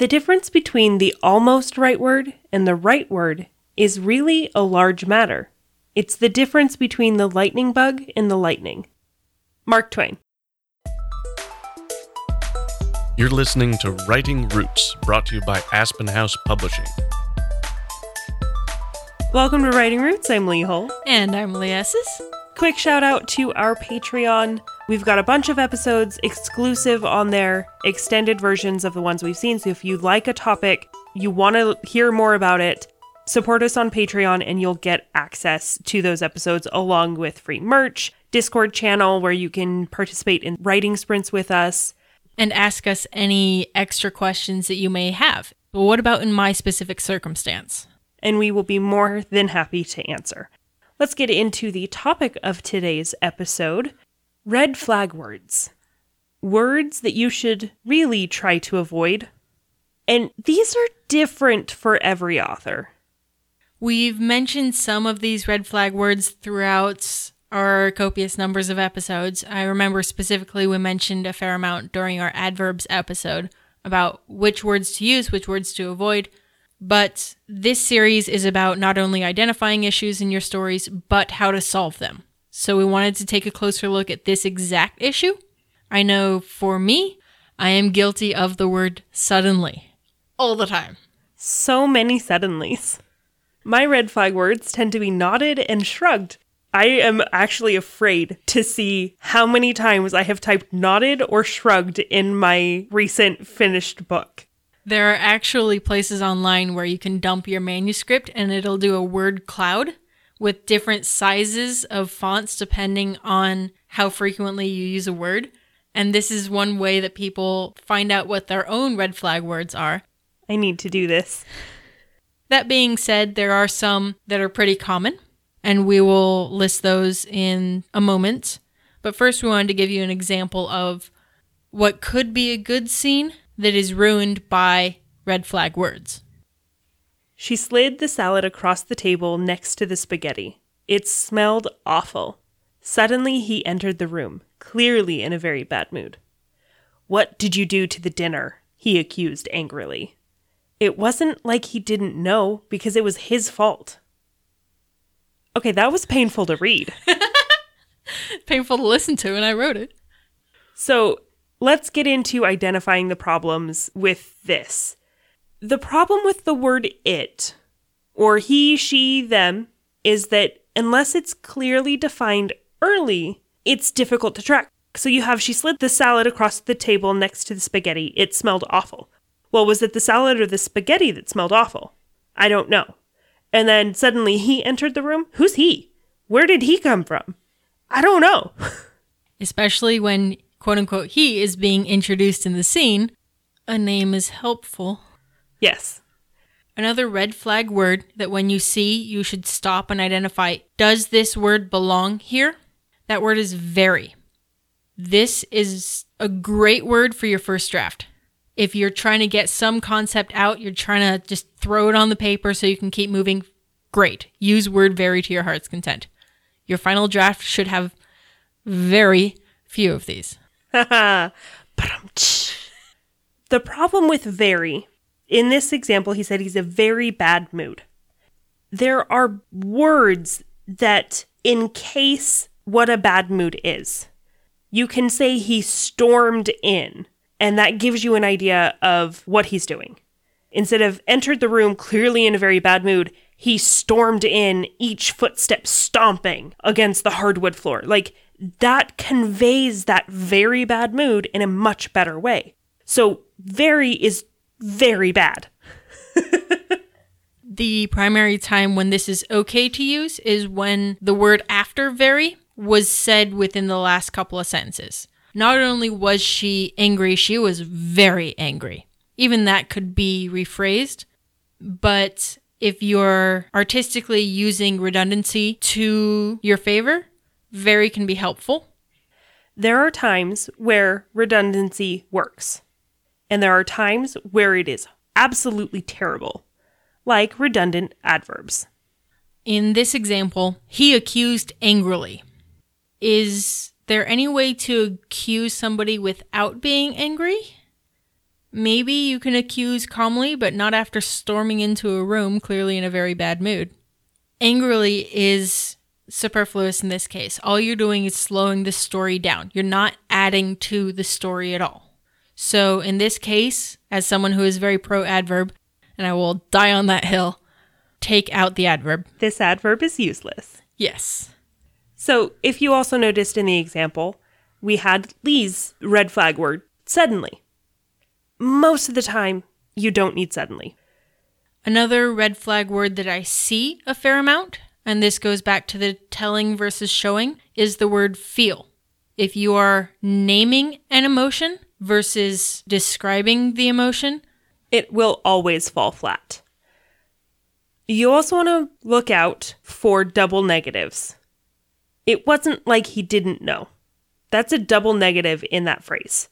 The difference between the almost right word and the right word is really a large matter. It's the difference between the lightning bug and the lightning. Mark Twain. You're listening to Writing Roots, brought to you by Aspen House Publishing. Welcome to Writing Roots. I'm Lee Hull. And I'm Lee Esses. Quick shout out to our Patreon. We've got a bunch of episodes exclusive on there, extended versions of the ones we've seen. So if you like a topic, you want to hear more about it, support us on Patreon and you'll get access to those episodes along with free merch, Discord channel where you can participate in writing sprints with us. And ask us any extra questions that you may have. But what about in my specific circumstance? And we will be more than happy to answer. Let's get into the topic of today's episode red flag words. Words that you should really try to avoid. And these are different for every author. We've mentioned some of these red flag words throughout our copious numbers of episodes. I remember specifically we mentioned a fair amount during our adverbs episode about which words to use, which words to avoid. But this series is about not only identifying issues in your stories, but how to solve them. So we wanted to take a closer look at this exact issue. I know for me, I am guilty of the word suddenly all the time. So many suddenlies. My red flag words tend to be nodded and shrugged. I am actually afraid to see how many times I have typed nodded or shrugged in my recent finished book. There are actually places online where you can dump your manuscript and it'll do a word cloud with different sizes of fonts depending on how frequently you use a word. And this is one way that people find out what their own red flag words are. I need to do this. That being said, there are some that are pretty common, and we will list those in a moment. But first, we wanted to give you an example of what could be a good scene that is ruined by red flag words. She slid the salad across the table next to the spaghetti. It smelled awful. Suddenly, he entered the room, clearly in a very bad mood. What did you do to the dinner? he accused angrily. It wasn't like he didn't know, because it was his fault. Okay, that was painful to read. Painful to listen to, and I wrote it. So let's get into identifying the problems with this. The problem with the word it, or he, she, them, is that unless it's clearly defined early, it's difficult to track. So you have she slid the salad across the table next to the spaghetti. It smelled awful. Well, was it the salad or the spaghetti that smelled awful? I don't know. And then suddenly he entered the room. Who's he? Where did he come from? I don't know. Especially when, quote unquote, he is being introduced in the scene, a name is helpful. yes. Another red flag word that when you see, you should stop and identify does this word belong here? That word is very. This is a great word for your first draft. If you're trying to get some concept out, you're trying to just throw it on the paper so you can keep moving, great. Use word very to your heart's content. Your final draft should have very few of these. The problem with very, in this example, he said he's a very bad mood. There are words that encase what a bad mood is. You can say he stormed in, and that gives you an idea of what he's doing. Instead of entered the room clearly in a very bad mood, he stormed in, each footstep stomping against the hardwood floor. Like, that conveys that very bad mood in a much better way. So, very is very bad. The primary time when this is okay to use is when the word after very was said within the last couple of sentences. Not only was she angry, she was very angry. Even that could be rephrased, but if you're artistically using redundancy to your favor, very can be helpful. There are times where redundancy works, and there are times where it is absolutely terrible, like redundant adverbs. In this example, he accused angrily. Is there any way to accuse somebody without being angry? Maybe you can accuse calmly, but not after storming into a room, clearly in a very bad mood. Angrily is superfluous in this case. All you're doing is slowing the story down. You're not adding to the story at all. So, in this case, as someone who is very pro adverb, and I will die on that hill, take out the adverb. This adverb is useless. Yes. So, if you also noticed in the example, we had Lee's red flag word, suddenly. Most of the time, you don't need suddenly. Another red flag word that I see a fair amount, and this goes back to the telling versus showing, is the word feel. If you are naming an emotion versus describing the emotion, It will always fall flat. You also want to look out for double negatives. It wasn't like he didn't know. That's a double negative in that phrase.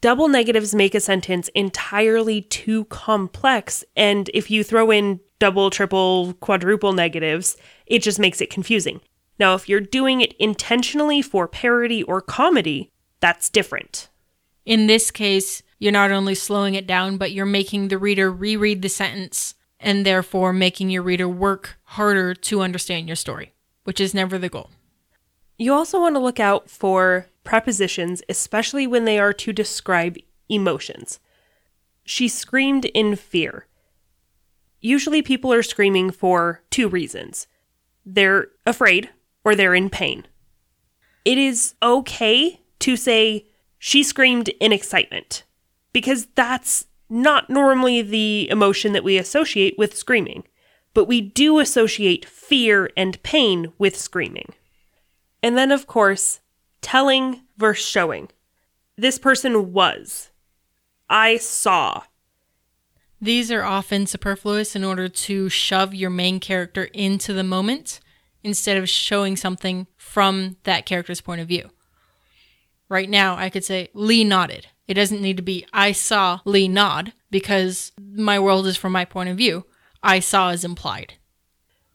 Double negatives make a sentence entirely too complex, and if you throw in double, triple, quadruple negatives, it just makes it confusing. Now, if you're doing it intentionally for parody or comedy, that's different. in this case, you're not only slowing it down, but you're making the reader reread the sentence and therefore making your reader work harder to understand your story, which is never the goal. You also want to look out for prepositions, especially when they are to describe emotions. She screamed in fear. Usually, people are screaming for two reasons they're afraid or they're in pain. It is okay to say she screamed in excitement because that's not normally the emotion that we associate with screaming, but we do associate fear and pain with screaming. And then, of course, telling versus showing. This person was. I saw. These are often superfluous in order to shove your main character into the moment instead of showing something from that character's point of view. Right now, I could say Lee nodded. It doesn't need to be I saw Lee nod because my world is from my point of view. I saw is implied.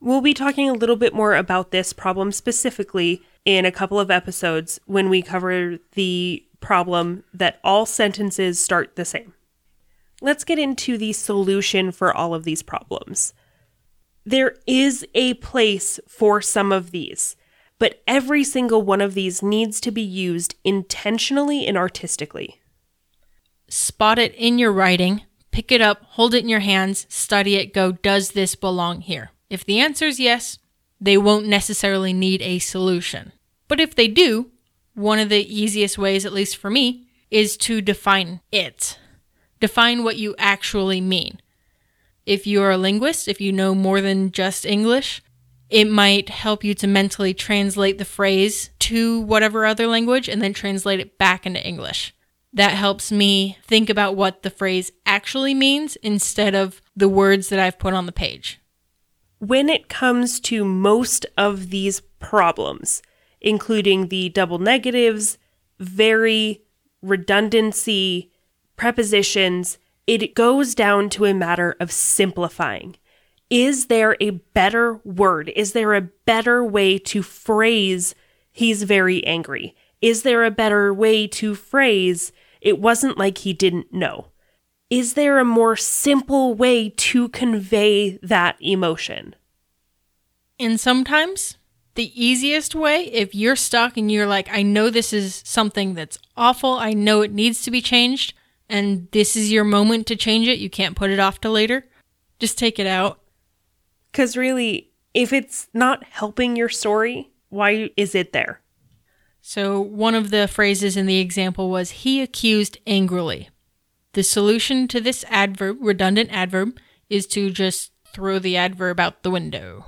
We'll be talking a little bit more about this problem specifically in a couple of episodes when we cover the problem that all sentences start the same. Let's get into the solution for all of these problems. There is a place for some of these, but every single one of these needs to be used intentionally and artistically. Spot it in your writing, pick it up, hold it in your hands, study it, go, does this belong here? If the answer is yes, they won't necessarily need a solution. But if they do, one of the easiest ways, at least for me, is to define it. Define what you actually mean. If you're a linguist, if you know more than just English, it might help you to mentally translate the phrase to whatever other language and then translate it back into English. That helps me think about what the phrase actually means instead of the words that I've put on the page. When it comes to most of these problems, including the double negatives, very, redundancy, prepositions, it goes down to a matter of simplifying. Is there a better word? Is there a better way to phrase he's very angry? Is there a better way to phrase it wasn't like he didn't know? Is there a more simple way to convey that emotion? And sometimes the easiest way, if you're stuck and you're like, I know this is something that's awful, I know it needs to be changed, and this is your moment to change it, you can't put it off to later, just take it out. Because really, if it's not helping your story, why is it there? So, one of the phrases in the example was, he accused angrily. The solution to this adverb, redundant adverb, is to just throw the adverb out the window.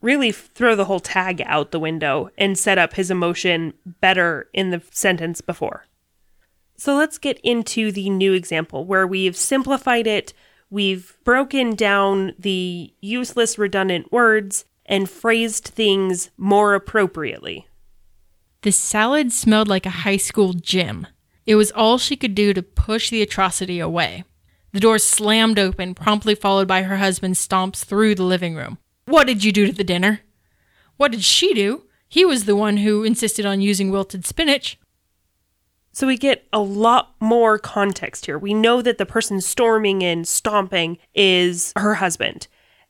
Really throw the whole tag out the window and set up his emotion better in the sentence before. So let's get into the new example where we've simplified it, we've broken down the useless, redundant words, and phrased things more appropriately. The salad smelled like a high school gym. It was all she could do to push the atrocity away. The door slammed open, promptly followed by her husband's stomps through the living room. What did you do to the dinner? What did she do? He was the one who insisted on using wilted spinach. So we get a lot more context here. We know that the person storming and stomping is her husband.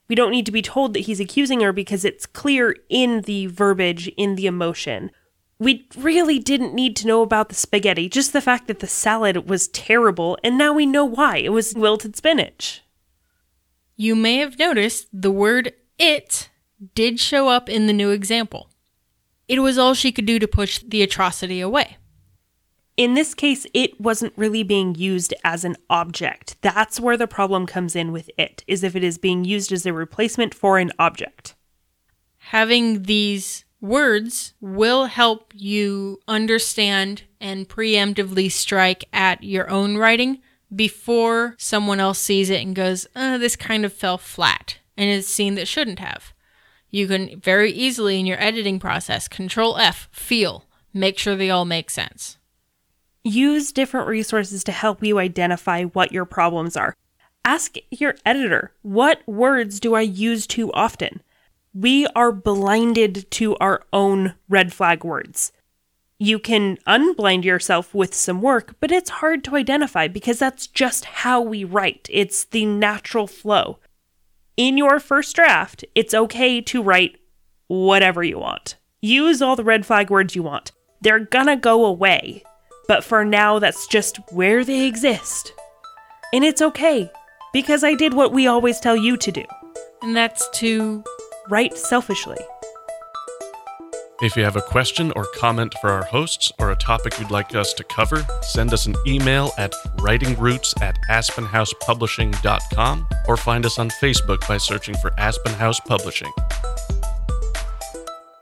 We don't need to be told that he's accusing her because it's clear in the verbiage, in the emotion. We really didn't need to know about the spaghetti, just the fact that the salad was terrible, and now we know why. It was wilted spinach. You may have noticed the word it did show up in the new example. It was all she could do to push the atrocity away. In this case, it wasn't really being used as an object. That's where the problem comes in with it, is if it is being used as a replacement for an object. Having these words will help you understand and preemptively strike at your own writing before someone else sees it and goes, uh, this kind of fell flat and is seen that shouldn't have. You can very easily in your editing process control F, feel, make sure they all make sense. Use different resources to help you identify what your problems are. Ask your editor, what words do I use too often? We are blinded to our own red flag words. You can unblind yourself with some work, but it's hard to identify because that's just how we write. It's the natural flow. In your first draft, it's okay to write whatever you want. Use all the red flag words you want. They're gonna go away but for now, that's just where they exist. And it's okay, because I did what we always tell you to do And that's to write selfishly. If you have a question or comment for our hosts or a topic you'd like us to cover, send us an email at writingroots at aspenhousepublishing.com or find us on Facebook by searching for Aspen House Publishing.